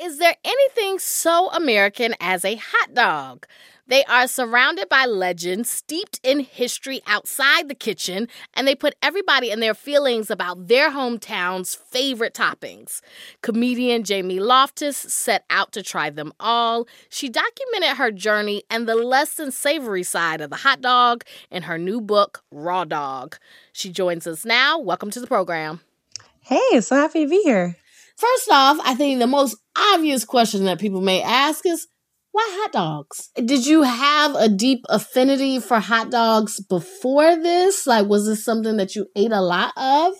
Is there anything so American as a hot dog? They are surrounded by legends steeped in history outside the kitchen, and they put everybody in their feelings about their hometown's favorite toppings. Comedian Jamie Loftus set out to try them all. She documented her journey and the less than savory side of the hot dog in her new book, Raw Dog. She joins us now. Welcome to the program. Hey, so happy to be here. First off, I think the most obvious question that people may ask is why hot dogs? Did you have a deep affinity for hot dogs before this? Like, was this something that you ate a lot of?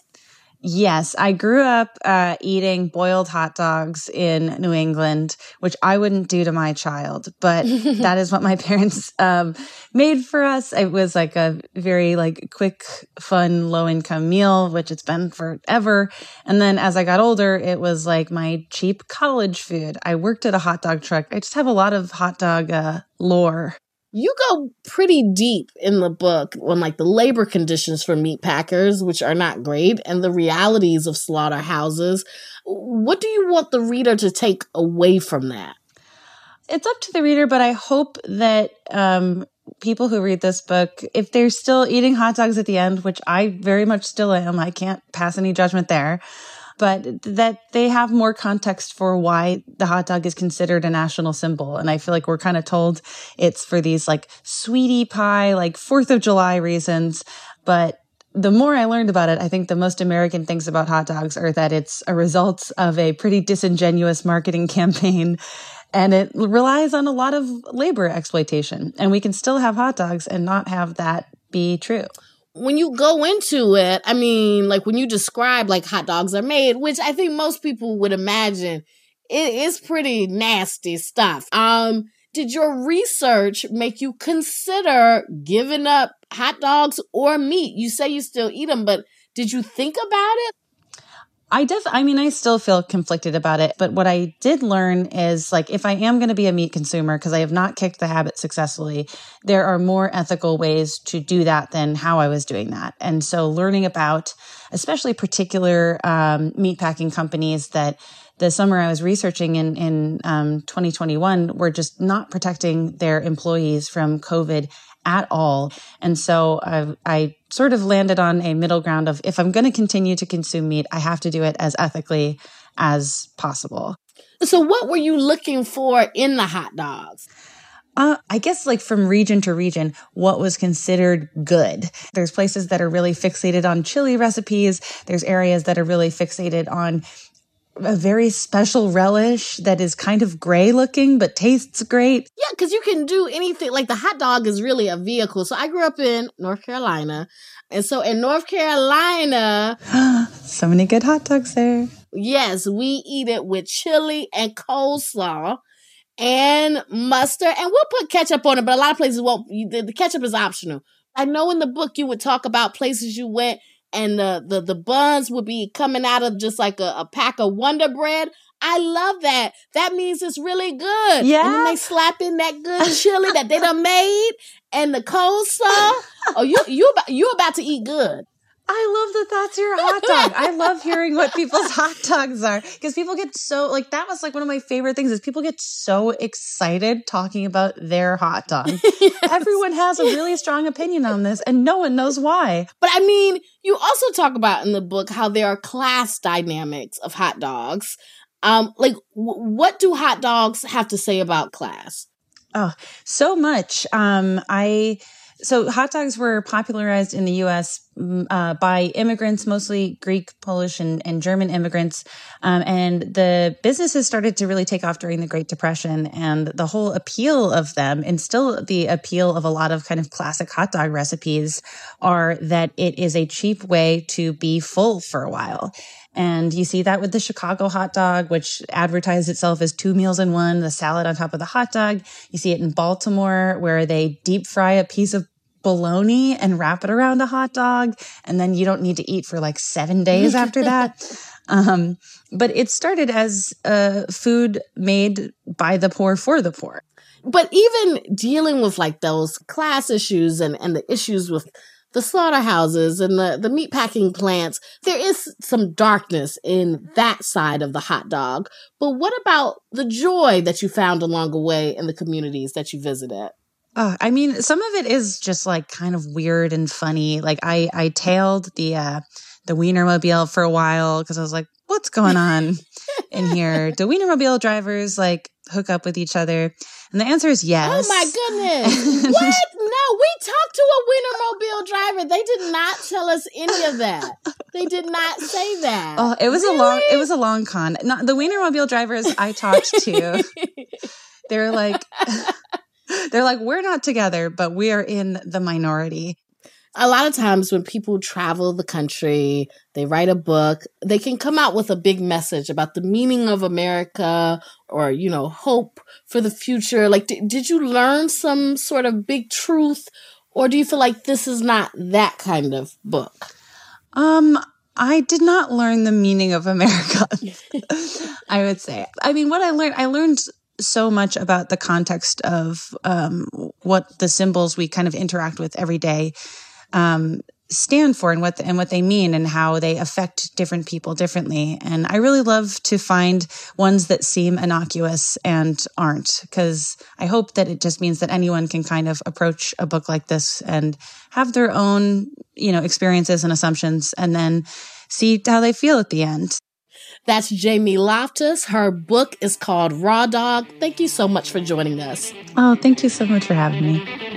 Yes, I grew up uh, eating boiled hot dogs in New England, which I wouldn't do to my child, but that is what my parents um, made for us. It was like a very like quick, fun, low income meal, which it's been forever. And then as I got older, it was like my cheap college food. I worked at a hot dog truck. I just have a lot of hot dog uh, lore you go pretty deep in the book on like the labor conditions for meat packers, which are not great, and the realities of slaughterhouses. What do you want the reader to take away from that? It's up to the reader, but I hope that um, people who read this book, if they're still eating hot dogs at the end, which I very much still am, I can't pass any judgment there but that they have more context for why the hot dog is considered a national symbol. And I feel like we're kind of told it's for these like sweetie pie, like Fourth of July reasons. But the more I learned about it, I think the most American things about hot dogs are that it's a result of a pretty disingenuous marketing campaign and it relies on a lot of labor exploitation. And we can still have hot dogs and not have that be true when you go into it, I mean, like when you describe like hot dogs are made, which I think most people would imagine it is pretty nasty stuff. Um, did your research make you consider giving up hot dogs or meat? You say you still eat them, but did you think about it? I def I mean I still feel conflicted about it, but what I did learn is like if I am going to be a meat consumer because I have not kicked the habit successfully, there are more ethical ways to do that than how I was doing that. And so learning about especially particular um, meat packing companies that the summer I was researching in in um, 2021 were just not protecting their employees from COVID at all. And so I, I sort of landed on a middle ground of if I'm going to continue to consume meat, I have to do it as ethically as possible. So, what were you looking for in the hot dogs? Uh, I guess like from region to region, what was considered good. There's places that are really fixated on chili recipes. There's areas that are really fixated on a very special relish that is kind of gray looking but tastes great. Yeah, because you can do anything. Like the hot dog is really a vehicle. So I grew up in North Carolina. And so in North Carolina, so many good hot dogs there. Yes, we eat it with chili and coleslaw and mustard. And we'll put ketchup on it, but a lot of places won't. The ketchup is optional. I know in the book you would talk about places you went and the, the, the buns would be coming out of just like a, a pack of Wonder Bread. I love that. That means it's really good. Yeah. And then they slap in that good chili that they done made and the coleslaw. Oh, you you you about to eat good. I love that that's your hot dog. I love hearing what people's hot dogs are because people get so like that was like one of my favorite things is people get so excited talking about their hot dog. yes. Everyone has a really strong opinion on this and no one knows why. But I mean, you also talk about in the book how there are class dynamics of hot dogs. Um like w- what do hot dogs have to say about class? Oh, so much. Um I so hot dogs were popularized in the U.S. Uh, by immigrants, mostly Greek, Polish, and, and German immigrants. Um, and the businesses started to really take off during the Great Depression. And the whole appeal of them, and still the appeal of a lot of kind of classic hot dog recipes, are that it is a cheap way to be full for a while. And you see that with the Chicago hot dog, which advertised itself as two meals in one, the salad on top of the hot dog. You see it in Baltimore where they deep fry a piece of bologna and wrap it around a hot dog. And then you don't need to eat for like seven days after that. Um, but it started as a food made by the poor for the poor. But even dealing with like those class issues and, and the issues with the slaughterhouses and the, the meatpacking plants, there is some darkness in that side of the hot dog. But what about the joy that you found along the way in the communities that you visited? Uh, I mean, some of it is just like kind of weird and funny. Like I, I tailed the uh, the Wienermobile for a while because I was like, what's going on in here? Do Wienermobile drivers like hook up with each other? And the answer is yes. Oh my goodness. what? No, we talked to a Wienermobile driver. They did not tell us any of that. They did not say that. Oh, it was really? a long it was a long con. Not the Wienermobile drivers I talked to. they're like they're like we're not together, but we are in the minority a lot of times when people travel the country, they write a book, they can come out with a big message about the meaning of America or, you know, hope for the future. Like, d- did you learn some sort of big truth or do you feel like this is not that kind of book? Um, I did not learn the meaning of America. I would say. I mean, what I learned, I learned so much about the context of um, what the symbols we kind of interact with every day um, stand for and what the, and what they mean and how they affect different people differently. And I really love to find ones that seem innocuous and aren't because I hope that it just means that anyone can kind of approach a book like this and have their own, you know, experiences and assumptions and then see how they feel at the end. That's Jamie Loftus. Her book is called Raw Dog. Thank you so much for joining us. Oh, thank you so much for having me.